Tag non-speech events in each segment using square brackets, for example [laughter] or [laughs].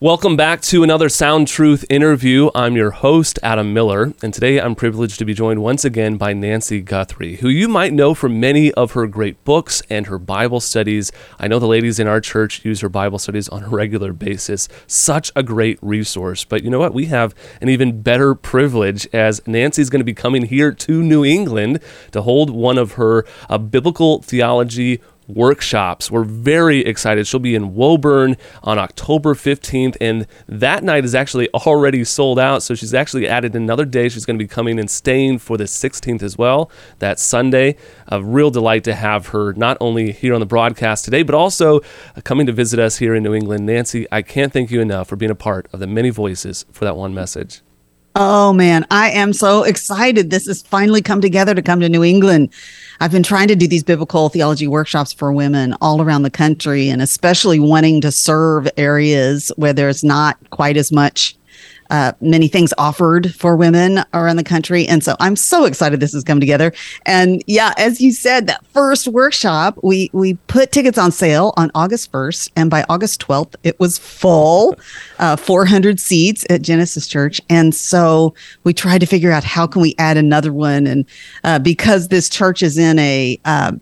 Welcome back to another Sound Truth interview. I'm your host, Adam Miller, and today I'm privileged to be joined once again by Nancy Guthrie, who you might know from many of her great books and her Bible studies. I know the ladies in our church use her Bible studies on a regular basis. Such a great resource. But you know what? We have an even better privilege as Nancy's going to be coming here to New England to hold one of her uh, biblical theology workshops. We're very excited. She'll be in Woburn on October 15th, and that night is actually already sold out. So she's actually added another day. She's going to be coming and staying for the 16th as well. That Sunday. A real delight to have her not only here on the broadcast today, but also uh, coming to visit us here in New England. Nancy, I can't thank you enough for being a part of the many voices for that one message. Oh man, I am so excited. This has finally come together to come to New England. I've been trying to do these biblical theology workshops for women all around the country and especially wanting to serve areas where there's not quite as much uh, many things offered for women around the country. And so I'm so excited this has come together. And yeah, as you said, that first workshop, we we put tickets on sale on August 1st, and by August 12th, it was full, uh, 400 seats at Genesis Church. And so we tried to figure out how can we add another one. And uh, because this church is in a uh,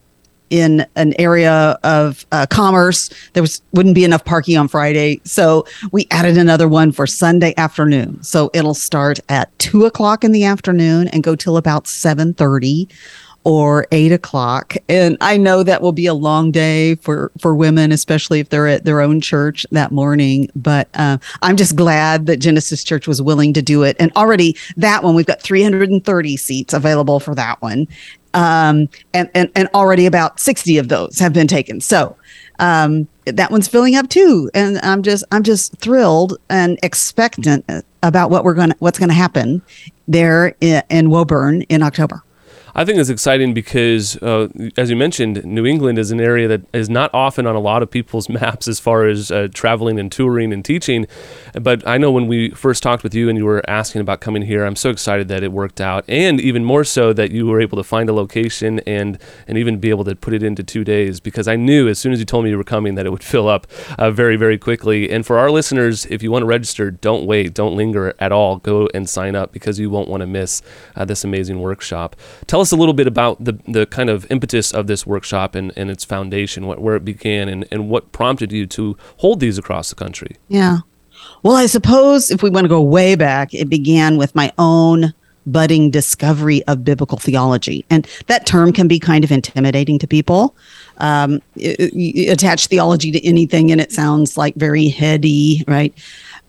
in an area of uh, commerce. There was wouldn't be enough parking on Friday, so we added another one for Sunday afternoon. So it'll start at two o'clock in the afternoon and go till about seven thirty or eight o'clock. And I know that will be a long day for for women, especially if they're at their own church that morning. But uh, I'm just glad that Genesis Church was willing to do it. And already that one, we've got 330 seats available for that one um, and, and and already about 60 of those have been taken. So um, that one's filling up too, and I'm just I'm just thrilled and expectant about what we're going to what's going to happen there in, in Woburn in October. I think it's exciting because, uh, as you mentioned, New England is an area that is not often on a lot of people's [laughs] maps as far as uh, traveling and touring and teaching. But I know when we first talked with you and you were asking about coming here, I'm so excited that it worked out, and even more so that you were able to find a location and and even be able to put it into two days because I knew as soon as you told me you were coming that it would [laughs] fill up uh, very very quickly. And for our listeners, if you want to register, don't wait, don't linger at all. Go and sign up because you won't want to miss uh, this amazing workshop. Tell us us a little bit about the, the kind of impetus of this workshop and, and its foundation, what, where it began, and, and what prompted you to hold these across the country. Yeah. Well, I suppose if we want to go way back, it began with my own budding discovery of biblical theology. And that term can be kind of intimidating to people. Um, attach theology to anything and it sounds like very heady, right?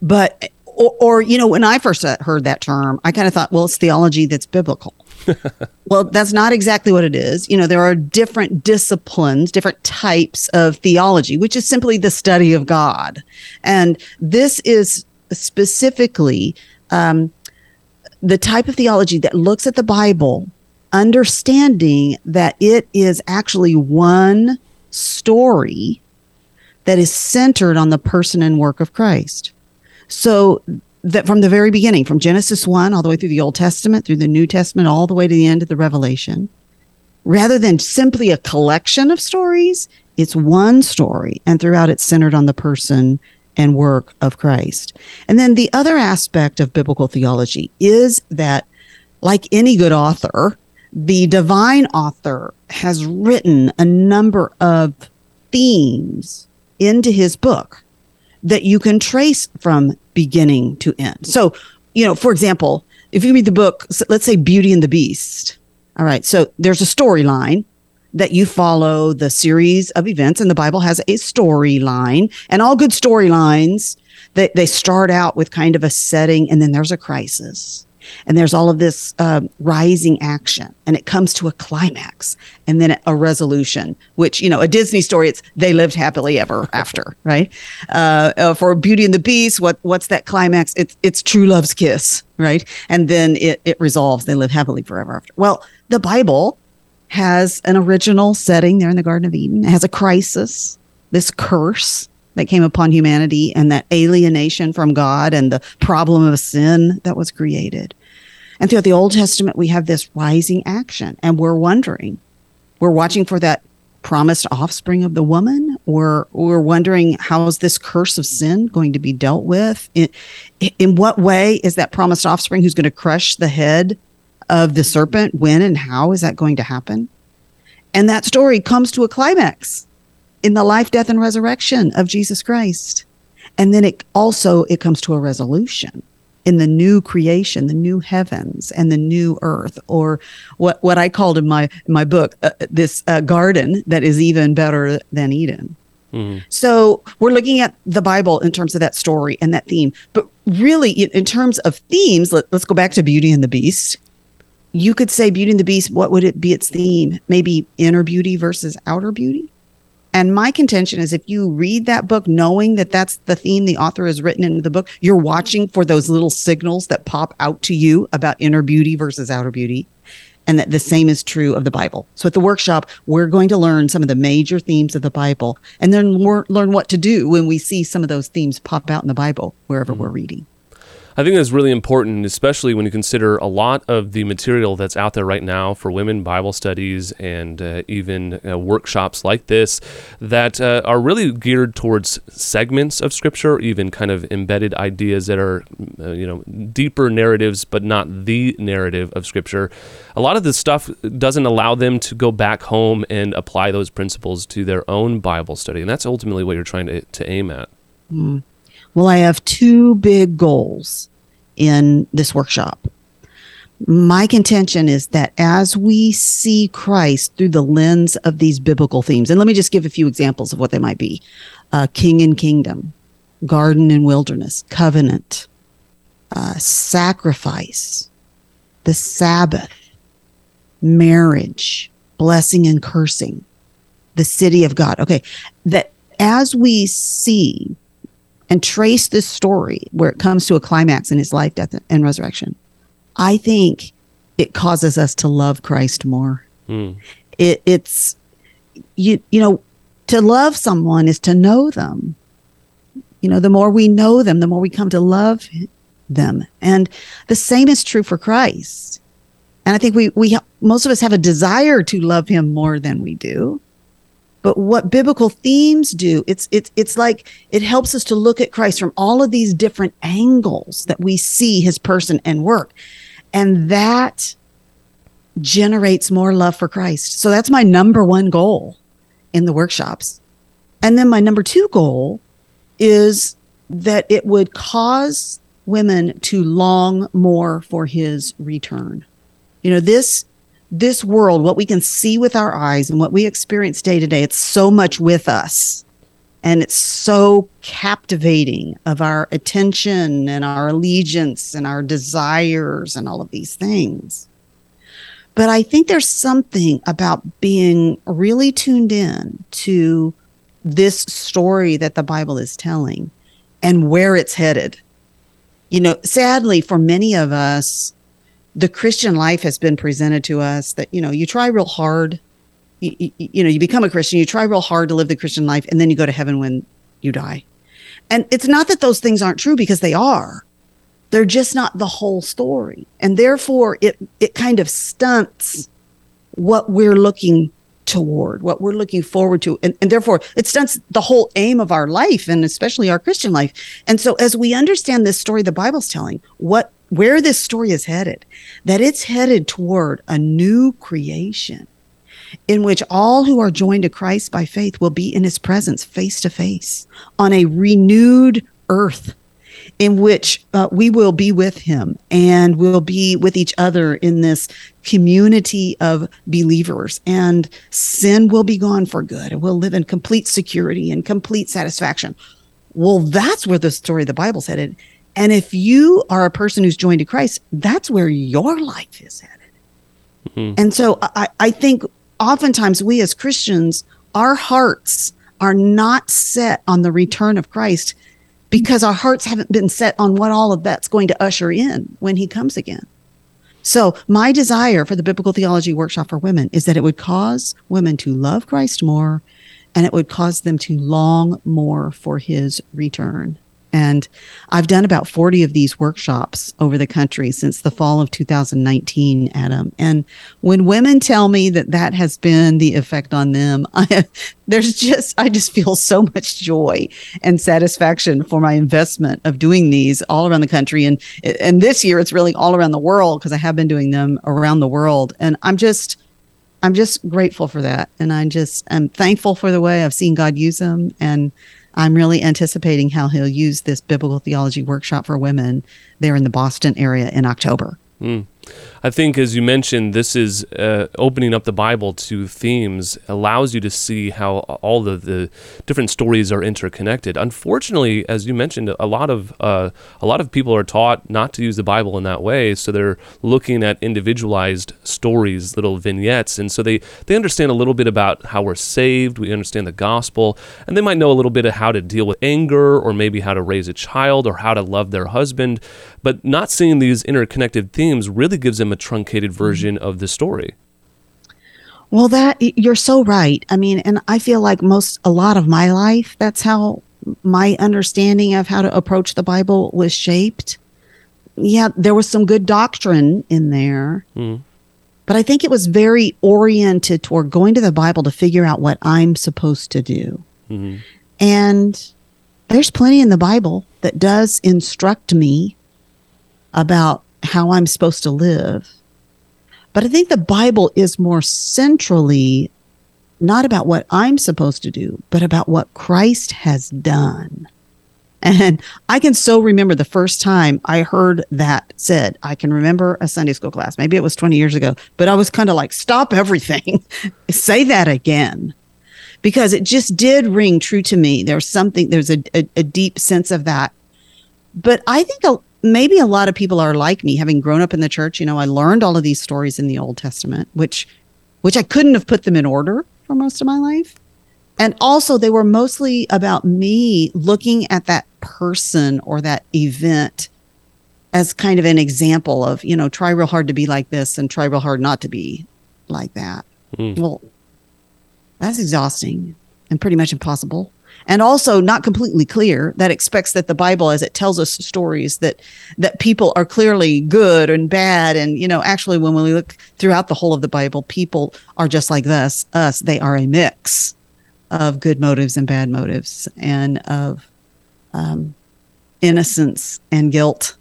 But, or, or, you know, when I first heard that term, I kind of thought, well, it's theology that's biblical. [laughs] well, that's not exactly what it is. You know, there are different disciplines, different types of theology, which is simply the study of God. And this is specifically um, the type of theology that looks at the Bible, understanding that it is actually one story that is centered on the person and work of Christ. So that from the very beginning, from Genesis 1 all the way through the Old Testament, through the New Testament, all the way to the end of the Revelation, rather than simply a collection of stories, it's one story. And throughout it's centered on the person and work of Christ. And then the other aspect of biblical theology is that, like any good author, the divine author has written a number of themes into his book that you can trace from beginning to end. So, you know, for example, if you read the book, let's say Beauty and the Beast. All right. So there's a storyline that you follow the series of events and the Bible has a storyline and all good storylines they, they start out with kind of a setting and then there's a crisis and there's all of this uh, rising action and it comes to a climax and then a resolution which you know a disney story it's they lived happily ever [laughs] after right? Uh, uh, for beauty and the beast what what's that climax? It's it's true love's kiss right? And then it, it resolves they live happily forever after. Well the bible has an original setting there in the garden of eden. It has a crisis this curse that came upon humanity and that alienation from God and the problem of sin that was created. And throughout the Old Testament, we have this rising action, and we're wondering, we're watching for that promised offspring of the woman, We're we're wondering how is this curse of sin going to be dealt with? In, in what way is that promised offspring who's going to crush the head of the serpent? When and how is that going to happen? And that story comes to a climax in the life, death, and resurrection of Jesus Christ. And then it also it comes to a resolution in the new creation, the new heavens and the new earth, or what what I called in my my book uh, this uh, garden that is even better than Eden. Mm-hmm. So we're looking at the Bible in terms of that story and that theme, but really in, in terms of themes, let, let's go back to Beauty and the Beast. You could say Beauty and the Beast. What would it be? Its theme, maybe inner beauty versus outer beauty. And my contention is if you read that book knowing that that's the theme the author has written in the book, you're watching for those little signals that pop out to you about inner beauty versus outer beauty. And that the same is true of the Bible. So at the workshop, we're going to learn some of the major themes of the Bible and then learn what to do when we see some of those themes pop out in the Bible wherever mm-hmm. we're reading. I think that's really important, especially when you consider a lot of the material that's out there right now for women Bible studies and uh, even uh, workshops like this that uh, are really geared towards segments of Scripture, even kind of embedded ideas that are, uh, you know, deeper narratives, but not the narrative of Scripture. A lot of this stuff doesn't allow them to go back home and apply those principles to their own Bible study, and that's ultimately what you're trying to, to aim at. Mm. Well, I have two big goals in this workshop. My contention is that as we see Christ through the lens of these biblical themes, and let me just give a few examples of what they might be uh, king and kingdom, garden and wilderness, covenant, uh, sacrifice, the Sabbath, marriage, blessing and cursing, the city of God. Okay, that as we see and trace this story where it comes to a climax in his life, death, and resurrection, I think it causes us to love Christ more. Mm. It, it's you you know to love someone is to know them. You know, the more we know them, the more we come to love them, and the same is true for Christ. And I think we we most of us have a desire to love him more than we do. But what biblical themes do, it's it's it's like it helps us to look at Christ from all of these different angles that we see his person and work. And that generates more love for Christ. So that's my number one goal in the workshops. And then my number two goal is that it would cause women to long more for his return. You know, this this world, what we can see with our eyes and what we experience day to day, it's so much with us. And it's so captivating of our attention and our allegiance and our desires and all of these things. But I think there's something about being really tuned in to this story that the Bible is telling and where it's headed. You know, sadly, for many of us, the Christian life has been presented to us that, you know, you try real hard. You, you, you, know, you become a Christian, you try real hard to live the Christian life, and then you go to heaven when you die. And it's not that those things aren't true because they are. They're just not the whole story. And therefore it it kind of stunts what we're looking toward, what we're looking forward to. And, and therefore it stunts the whole aim of our life and especially our Christian life. And so as we understand this story the Bible's telling, what where this story is headed, that it's headed toward a new creation in which all who are joined to Christ by faith will be in his presence face to face on a renewed earth in which uh, we will be with him and we'll be with each other in this community of believers. And sin will be gone for good and we'll live in complete security and complete satisfaction. Well that's where the story of the bible's headed and if you are a person who's joined to Christ, that's where your life is headed. Mm-hmm. And so I, I think oftentimes we as Christians, our hearts are not set on the return of Christ because our hearts haven't been set on what all of that's going to usher in when he comes again. So, my desire for the Biblical Theology Workshop for Women is that it would cause women to love Christ more and it would cause them to long more for his return And I've done about 40 of these workshops over the country since the fall of 2019, Adam. And when women tell me that that has been the effect on them, [laughs] I, there's just, I just feel so much joy and satisfaction for my investment of doing these all around the country. And, and this year it's really all around the world because I have been doing them around the world. And I'm just, I'm just grateful for that. And I just am thankful for the way I've seen God use them. And I'm really anticipating how he'll use this biblical theology workshop for women there in the Boston area in October. Mm. I think, as you mentioned, this is uh, opening up the Bible to themes allows you to see how all the, the different stories are interconnected. Unfortunately, as you mentioned, a lot of uh, a lot of people are taught not to use the Bible in that way, so they're looking at individualized stories, little vignettes, and so they they understand a little bit about how we're saved. We understand the gospel, and they might know a little bit of how to deal with anger, or maybe how to raise a child, or how to love their husband. But not seeing these interconnected themes really gives them a truncated version of the story. Well, that you're so right. I mean, and I feel like most, a lot of my life, that's how my understanding of how to approach the Bible was shaped. Yeah, there was some good doctrine in there, mm. but I think it was very oriented toward going to the Bible to figure out what I'm supposed to do. Mm-hmm. And there's plenty in the Bible that does instruct me about how I'm supposed to live. But I think the Bible is more centrally not about what I'm supposed to do, but about what Christ has done. And I can so remember the first time I heard that said. I can remember a Sunday school class. Maybe it was 20 years ago, but I was kind of like, stop everything. [laughs] Say that again. Because it just did ring true to me. There's something, there's a, a, a deep sense of that. But I think maybe a lot of people are like me having grown up in the church. You know i learned all of these stories in the old testament which which i couldn't have put them in order for most of my life. And also they were mostly about me looking at that person or that event as kind of an example of you know try real hard to be like this and try real hard not to be like that. Mm. well that's exhausting and pretty much impossible and also not completely clear that expects that the bible as it tells us stories that that people are clearly good and bad. And you know actually when we look throughout the whole of the bible people are just like this us. They are a mix of good motives and bad motives and of um, innocence and guilt.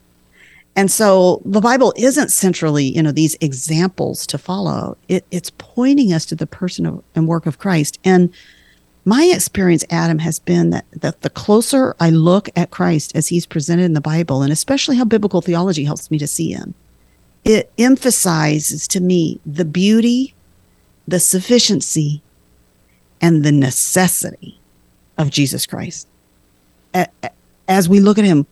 And so the bible isn't centrally you know these examples to follow. It, it's pointing us to the person of, and work of christ. And my experience, Adam, has been that, that the closer I look at Christ as he's presented in the Bible, and especially how biblical theology helps me to see him, it emphasizes to me the beauty, the sufficiency, and the necessity of Jesus Christ. As we look at him,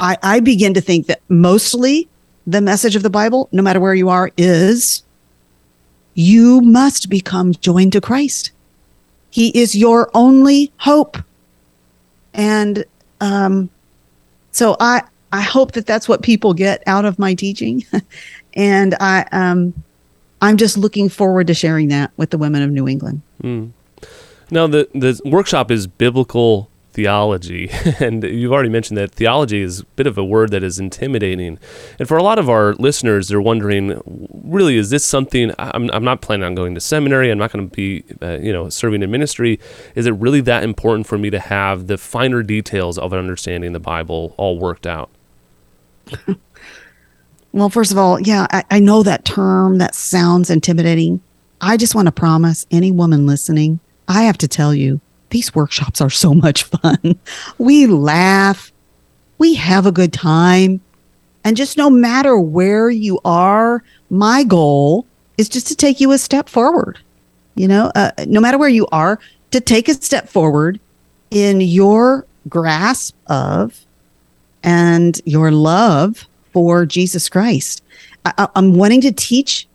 I, I begin to think that mostly the message of the Bible, no matter where you are, is you must become joined to Christ he is your only hope. And um, so I I hope that that's what people get out of my teaching, [laughs] and I um, I'm just looking forward to sharing that with the women of New England. Mm. Now the the workshop is biblical theology. [laughs] and you've already mentioned that theology is a bit of a word that is intimidating. And for a lot of our listeners, they're wondering, really, is this something? I'm, I'm not planning on going to seminary. I'm not going to be, uh, you know, serving in ministry. Is it really that important for me to have the finer details of understanding the Bible all worked out? [laughs] well, first of all, yeah, I, I know that term that sounds intimidating. I just want to promise any woman listening, I have to tell you, these workshops are so [laughs] much fun. We laugh, we have a good time. And just no matter where you are, my goal is just to take you a step forward. You know, uh, no matter where you are, to take a step forward in your grasp of and your love for Jesus Christ. I, I'm wanting to teach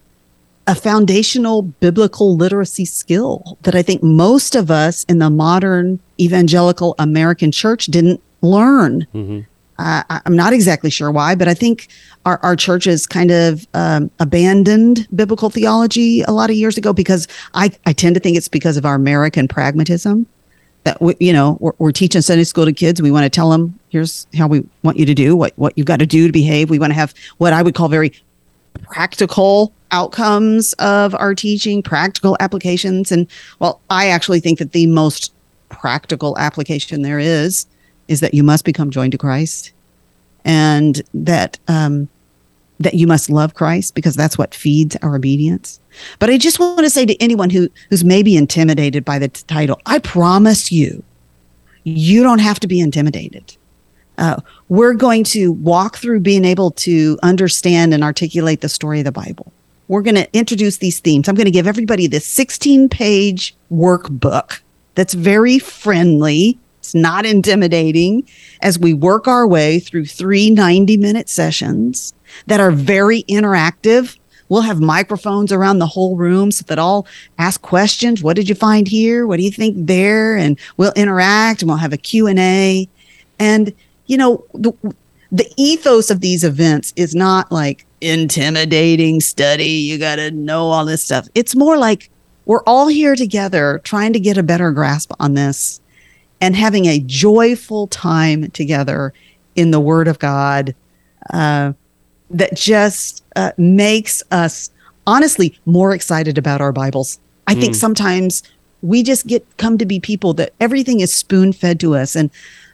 a foundational biblical literacy skill that I think most of us in the modern evangelical American church didn't learn. Mm-hmm. Uh, I'm not exactly sure why, but I think our, our churches kind of um, abandoned biblical theology a lot of years ago because I, I tend to think it's because of our American pragmatism. that we, you know we're, we're teaching Sunday school to kids. We want to tell them here's how we want you to do what what you've got to do to behave. We want to have what I would call very practical outcomes of our teaching, practical applications. And well, I actually think that the most practical application there is is that you must become joined to Christ, and that um, that you must love Christ because that's what feeds our obedience. But I just want to say to anyone who who's maybe intimidated by the t- title, I promise you, you don't have to be intimidated. Uh, we're going to walk through being able to understand and articulate the story of the Bible. We're going to introduce these themes. I'm going to give everybody this 16 page workbook that's very friendly. It's not intimidating as we work our way through three 90 minute sessions that are very interactive. We'll have microphones around the whole room so that I'll ask questions. What did you find here? What do you think there? And we'll interact and we'll have a Q&A. And, you know, the, the ethos of these events is not like intimidating study. You got to know all this stuff. It's more like we're all here together trying to get a better grasp on this and having a joyful time together in the Word of God. Uh, that just uh, makes us honestly more excited about our Bibles. I mm. think sometimes we just get come to be people that everything is spoon fed to us. And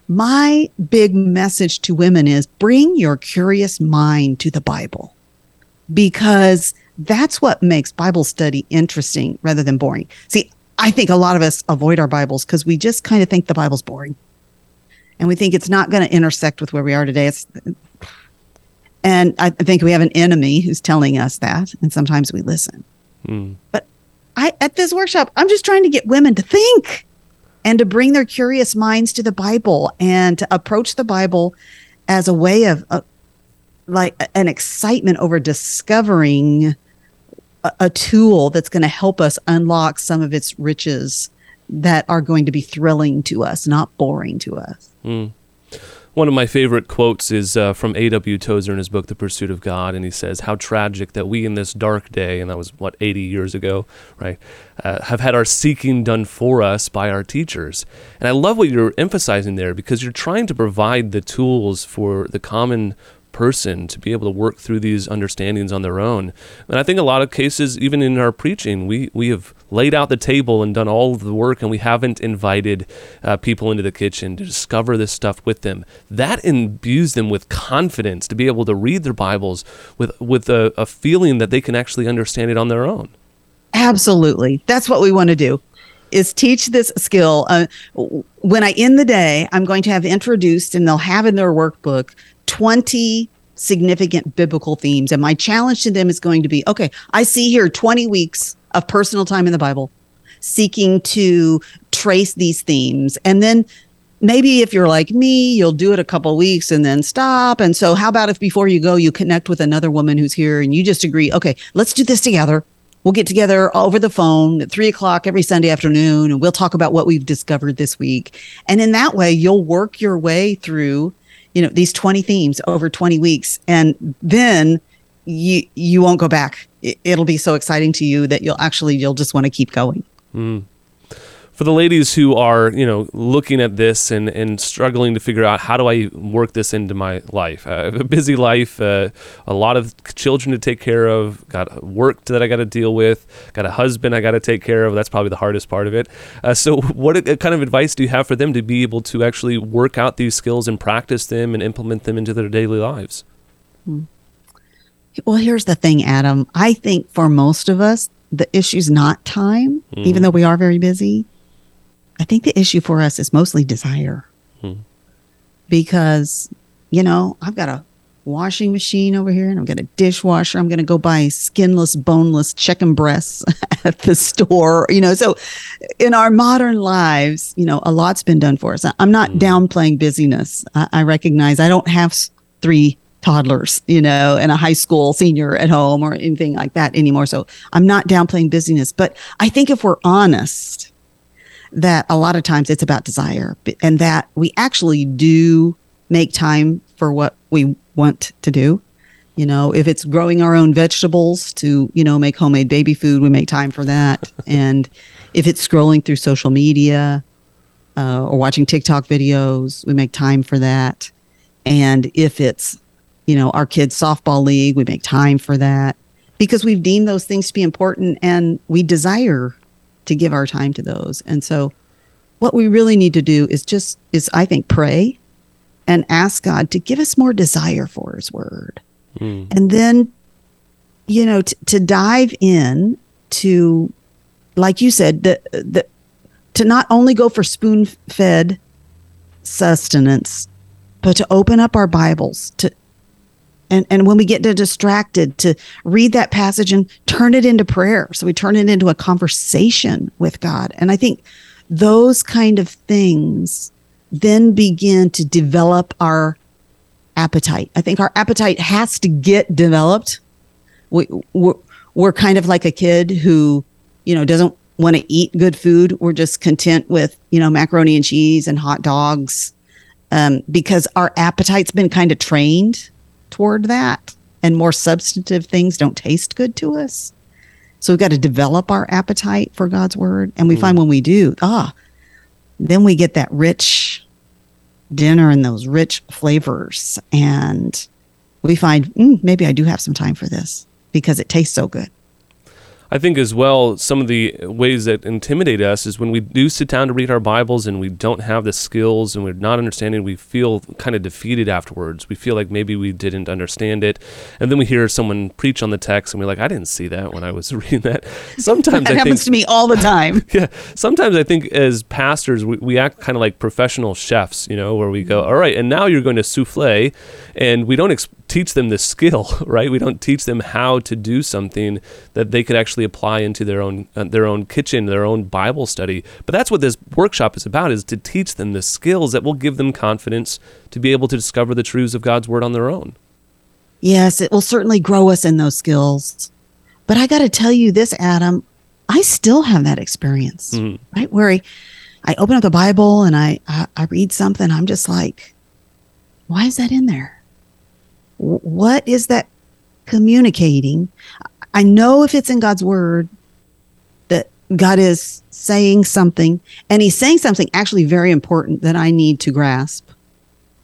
my big message to women is bring your curious mind to the Bible because that's what makes Bible study interesting rather than boring. See, I think a lot of us avoid our Bibles because we just kind of think the Bible's boring. And we think it's not going to intersect with where we are today. It's and I think we have an enemy who's telling us that, and sometimes we listen. Mm. But I, at this workshop, I'm just trying to get women to think and to bring their curious minds to the Bible and to approach the Bible as a way of uh, like an excitement over discovering a, a tool that's going to help us unlock some of its riches that are going to be thrilling to us, not boring to us. Mm. One of my favorite quotes is uh, from A.W. Tozer in his book, The Pursuit of God, and he says, How tragic that we in this dark day, and that was, what, 80 years ago, right, uh, have had our seeking done for us by our teachers. And I love what you're emphasizing there because you're trying to provide the tools for the common person to be able to work through these understandings on their own. And I think a lot of cases, even in our preaching, we, we have laid out the table and done all of the work, and we haven't invited uh, people into the kitchen to discover this stuff with them. That imbues them with confidence to be able to read their Bibles with, with a, a feeling that they can actually understand it on their own. Absolutely. That's what we want to do is teach this skill. Uh, when I end the day, I'm going to have introduced, and they'll have in their workbook 20 significant biblical themes. And my challenge to them is going to be okay, I see here 20 weeks of personal time in the Bible, seeking to trace these themes. And then maybe if you're like me, you'll do it a couple weeks and then stop. And so, how about if before you go, you connect with another woman who's here and you just agree, okay, let's do this together. We'll get together over the phone at three o'clock every Sunday afternoon and we'll talk about what we've discovered this week. And in that way, you'll work your way through you know these 20 themes over 20 weeks and then you you won't go back it'll be so exciting to you that you'll actually you'll just want to keep going mm. for the ladies who are you know looking at this and and struggling to figure out how do i work this into my life i have a busy life uh, a lot of children to take care of got work that i got to deal with got a husband i got to take care of that's probably the hardest part of it uh, so [laughs] what kind of advice do you have for them to be able to actually work out these skills and practice them and implement them into their daily lives hmm. Well, here's the thing, Adam. I think for most of us, the issue's not time, mm. even though we are very busy. I think the issue for us is mostly desire. Mm. Because, you know, I've got a washing machine over here and I've got a dishwasher. I'm going to go buy skinless, boneless chicken breasts [laughs] at the store, you know. So in our modern lives, you know, a lot's been done for us. I'm not mm. downplaying busyness. I, I recognize I don't have three toddlers, you know, and a high school senior at home or anything like that anymore. So I'm not downplaying busyness, but I think if we're honest, that a lot of times it's about desire and that we actually do make time for what we want to do. You know, if it's growing our own vegetables to, you know, make homemade baby food, we make time for that. [laughs] and if it's scrolling through social media, uh, or watching TikTok videos, we make time for that. And if it's, you know, our kids' softball league, we make time for that because we've deemed those things to be important and we desire to give our time to those. And so, what we really need to do is just, is I think, pray and ask God to give us more desire for His Word. Mm. And then, you know, t- to dive in to, like you said, the, the, to not only go for spoon fed sustenance, but to open up our Bibles to and and when we get distracted to read that passage and turn it into prayer. So we turn it into a conversation with god. And i think those kind of things then begin to develop our appetite. I think our appetite has to get developed. We, we're, we're kind of like a kid who you know doesn't want to eat good food. We're just content with you know macaroni and cheese and hot dogs. Um, because our appetite's been kind of trained toward that and more substantive things don't taste good to us. So we've got to develop our appetite for God's word. And we mm. find when we do, ah, then we get that rich dinner and those rich flavors. And we find mm, maybe I do have some time for this because it tastes so good. I think as well, some of the ways that intimidate us is when we do sit down to read our Bibles and we don't have the skills and we're not understanding, we feel kind of defeated afterwards. We feel like maybe we didn't understand it. And then we hear someone preach on the text and we're like, I didn't see that when I was [laughs] reading that. Sometimes that I happens think, to me all the time. [laughs] yeah. Sometimes I think as pastors, we, we act kind of like professional chefs, you know, where we go, mm-hmm. all right, and now you're going to souffle and we don't ex- teach them the skill, [laughs] right? We don't teach them how to do something that they could actually apply into their own uh, their own kitchen, their own Bible study. But that's what this workshop is about: is to teach them the skills that will give them confidence to be able to discover the truths of God's word on their own. Yes, it will certainly grow us in those skills. But I got to tell you this, Adam, I still have that experience, mm-hmm. right? Where I, I open up the Bible and I, I, I read something, I'm just like, why is that in there? What is that communicating? I know if it's in God's word that God is saying something, and He's saying something actually very important that I need to grasp.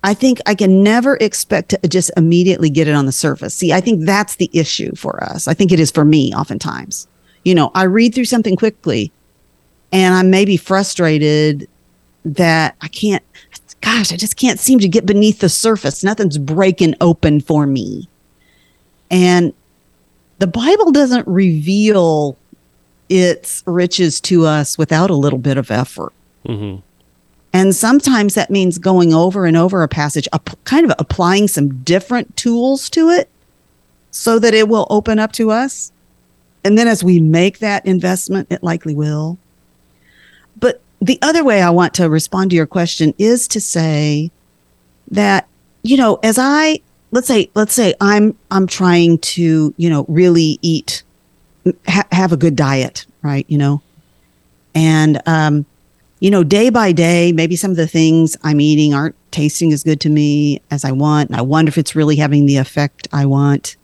I think I can never expect to just immediately get it on the surface. See, I think that's the issue for us. I think it is for me oftentimes. You know, I read through something quickly and I may be frustrated that I can't gosh, I just can't seem to get beneath the surface. Nothing's breaking open for me. And the Bible doesn't reveal its riches to us without a little bit of effort. Mm-hmm. And sometimes that means going over and over a passage, kind of applying some different tools to it so that it will open up to us. And then as we make that investment, it likely will. But the other way I want to respond to your question is to say that, you know, as I let's say let's say I'm I'm trying to, you know, really eat ha- have a good diet, right, you know. And um you know, day by day, maybe some of the things I'm eating aren't tasting as good to me as I want. And I wonder if it's really having the effect I want.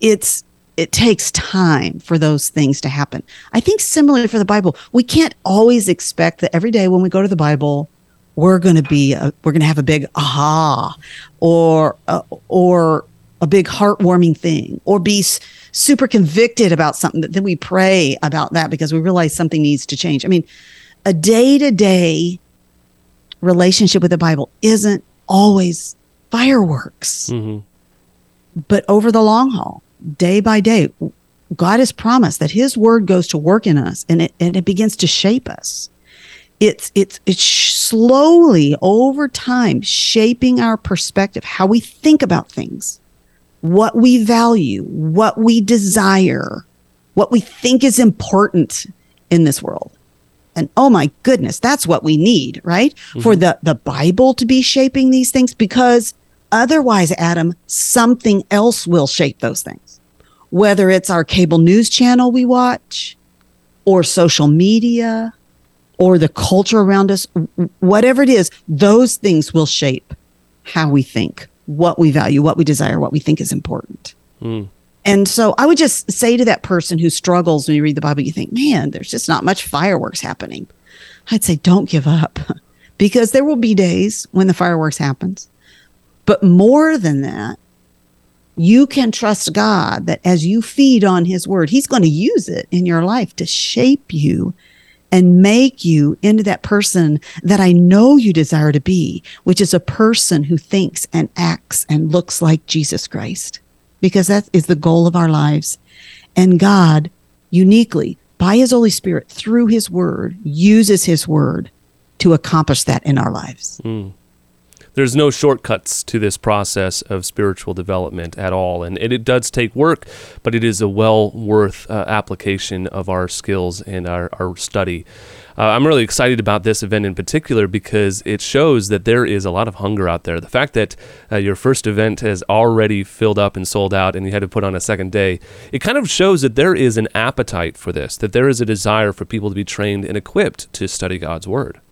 It's it takes time for those things to happen. I think similarly for the Bible, we can't always expect that every day when we go to the Bible, we're going to be a, we're going to have a big aha or uh, or a big heartwarming thing or be s- super convicted about something that then we pray about that because we realize something needs to change. I mean, a day-to-day relationship with the Bible isn't always fireworks. Mm-hmm. But over the long haul, day by day, God has promised that His word goes to work in us and it, and it begins to shape us. It's it's it's slowly over time shaping our perspective, how we think about things, what we value, what we desire, what we think is important in this world. And oh my goodness, that's what we need, right? Mm-hmm. For the the Bible to be shaping these things because otherwise, Adam, something else will shape those things whether it's our cable news channel we watch or social media or the culture around us, whatever it is, those things will shape how we think, what we value, what we desire, what we think is important. Mm. And so I would just say to that person who struggles when you read the Bible, you think, man, there's just not much fireworks happening. I'd say, don't give up. [laughs] because there will be days when the fireworks happens. But more than that, you can trust God that as you feed on his word, he's going to use it in your life to shape you and make you into that person that I know you desire to be, which is a person who thinks and acts and looks like Jesus Christ, because that is the goal of our lives. And God uniquely, by his Holy Spirit, through his word, uses his word to accomplish that in our lives. Mm there's no shortcuts to this process of spiritual development at all. And it, it does take work, but it is a well worth uh, application of our skills and our, our study. Uh, I'm really excited about this event in particular because it shows that there is a lot of hunger out there. The fact that uh, your first event has already filled up and sold out and you had to put on a second day, it kind of shows that there is an appetite for this, that there is a desire for people to be trained and equipped to study God's Word.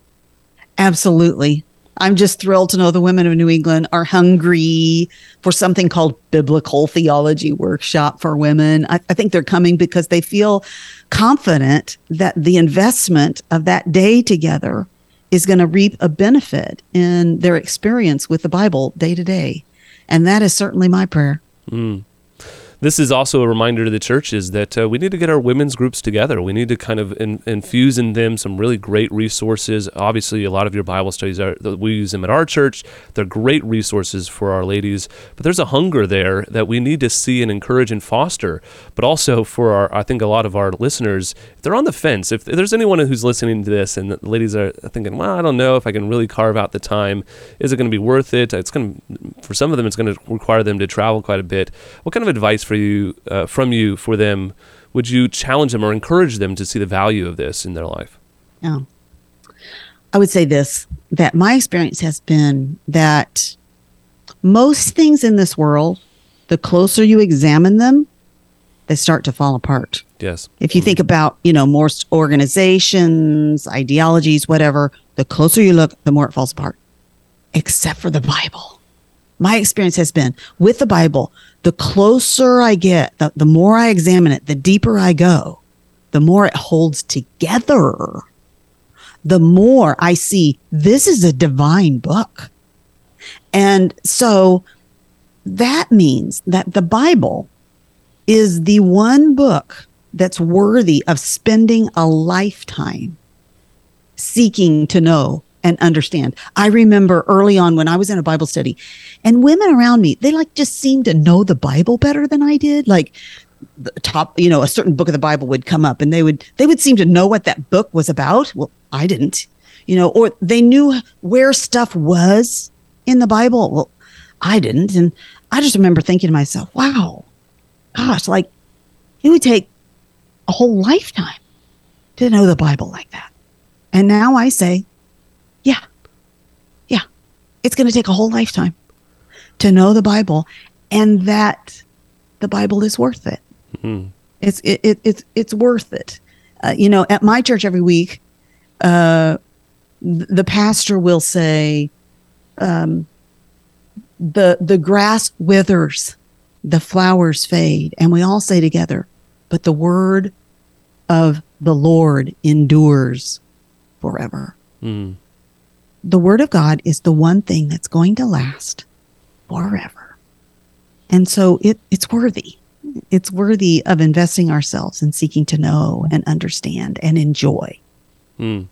Absolutely. I'm just thrilled to know the women of New England are hungry for something called Biblical Theology Workshop for Women. I, I, think they're coming because they feel confident that the investment of that day together is going to reap a benefit in their experience with the Bible day to day. And that is certainly my prayer. Mm this is also a reminder to the churches that uh, we need to get our women's groups together. We need to kind of in, infuse in them some really great resources. Obviously, a lot of your Bible studies are we use them at our church. They're great resources for our ladies, but there's a hunger there that we need to see and encourage and foster. But also for our, I think a lot of our listeners, if they're on the fence. If there's anyone who's listening to this and the ladies are thinking, well, I don't know if I can really carve out the time. Is it going to be worth it? It's going for some of them, it's going to require them to travel quite a bit. What kind of advice for for you uh, from you for them, would you challenge them or encourage them to see the value of this in their life? Yeah. I would say this that my experience has been that most things in this world, the closer you examine them, they start to fall apart. Yes. If you mm-hmm. think about, you know, most organizations, ideologies, whatever, the closer you look, the more it falls apart. Except for the Bible. My experience has been with the Bible, the closer I get, the, the more I examine it, the deeper I go, the more it holds together. The more I see this is a divine book. And so that means that the Bible is the one book that's worthy of spending a lifetime seeking to know and understand. I remember early on when I was in a Bible study and women around me, they like just seemed to know the Bible better than I did. Like the top, you know, a certain book of the Bible would come up and they would they would seem to know what that book was about. Well, I didn't. You know, or they knew where stuff was in the Bible. Well, I didn't. And I just remember thinking to myself, wow, gosh, like it would take a whole lifetime to know the Bible like that. And now I say. It's going to take a whole lifetime to know the Bible and that the Bible is worth it. Mm-hmm. It's it, it, it's it's worth it. Uh, you know, at my church every week, uh, the pastor will say, um, "the the grass withers, the flowers fade," and we all say together, "But the word of the Lord endures forever." Mm the word of God is the one thing that's going to last forever. And so it, it's worthy. It's worthy of investing ourselves in seeking to know and understand and enjoy. Mm.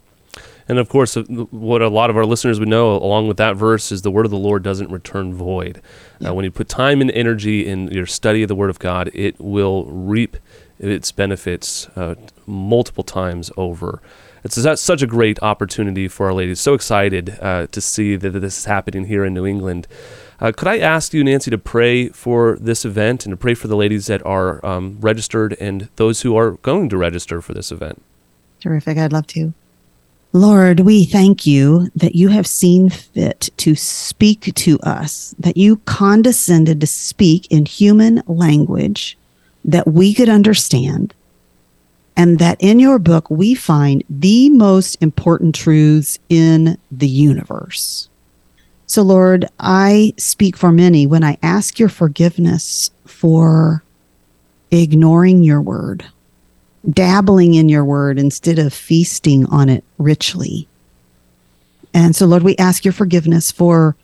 And of course, uh, what a lot of our listeners would know, along with that verse, is the word of the Lord doesn't return void. Yeah. Uh, when you put time and energy in your study of the word of God, it will reap its benefits uh, multiple times over it's such a great opportunity for our ladies. So excited uh, to see that this is happening here in New England. Uh, could I ask you, Nancy, to pray for this event and to pray for the ladies that are um, registered and those who are going to register for this event? Terrific. I'd love to. Lord, we thank you that you have seen fit to speak to us, that you condescended to speak in human language that we could understand and that in your book we find the most important truths in the universe. So, Lord, I speak for many when I ask your forgiveness for ignoring your word, dabbling in your word instead of feasting on it richly. And so, Lord, we ask your forgiveness for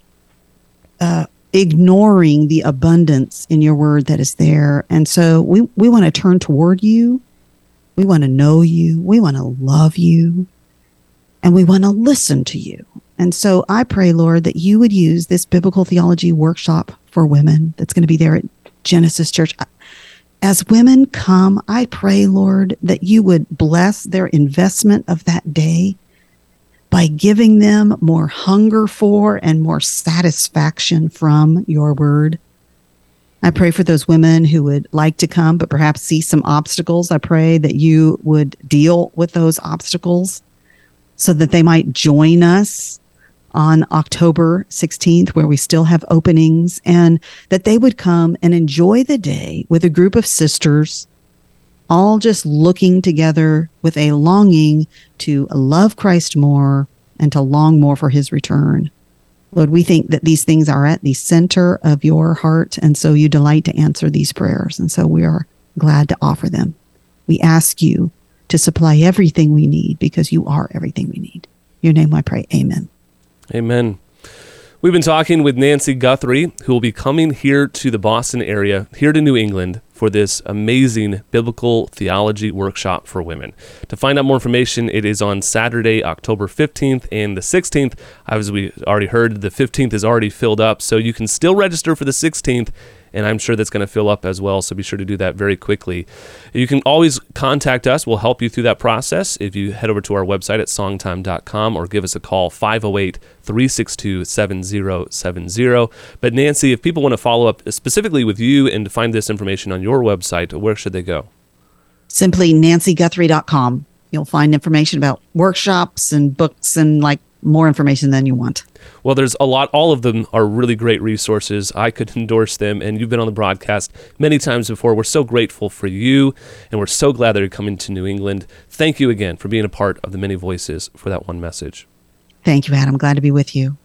uh, ignoring the abundance in your word that is there. And so we, we want to turn toward you. We want to know you. We want to love you. And we want to listen to you. And so I pray, Lord, that you would use this biblical theology workshop for women that's going to be there at Genesis Church. As women come, I pray, Lord, that you would bless their investment of that day by giving them more hunger for and more satisfaction from your word. I pray for those women who would like to come, but perhaps see some obstacles. I pray that you would deal with those obstacles so that they might join us on October 16th, where we still have openings, and that they would come and enjoy the day with a group of sisters all just looking together with a longing to love Christ more and to long more for his return. Lord, we think that these things are at the center of your heart, and so you delight to answer these prayers. And so we are glad to offer them. We ask you to supply everything we need because you are everything we need. In your name I pray. Amen. Amen. We've been talking with Nancy Guthrie, who will be coming here to the Boston area, here to New England, for this amazing biblical theology workshop for women. To find out more information, it is on Saturday, October 15th and the 16th. As we already heard, the 15th is already filled up, so you can still register for the 16th and I'm sure that's going to fill up as well. So be sure to do that very quickly. You can always contact us. We'll help you through that process if you head over to our website at songtime.com or give us a call 508 362 7070. But Nancy, if people want to follow up specifically with you and find this information on your website, where should they go? Simply nancyguthrie.com. You'll find information about workshops and books and like more information than you want. Well, there's a lot. All of them are really great resources. I could endorse them, and you've been on the broadcast many times before. We're so grateful for you, and we're so glad that you're coming to New England. Thank you again for being a part of the many voices for that one message. Thank you, Adam. Glad to be with you.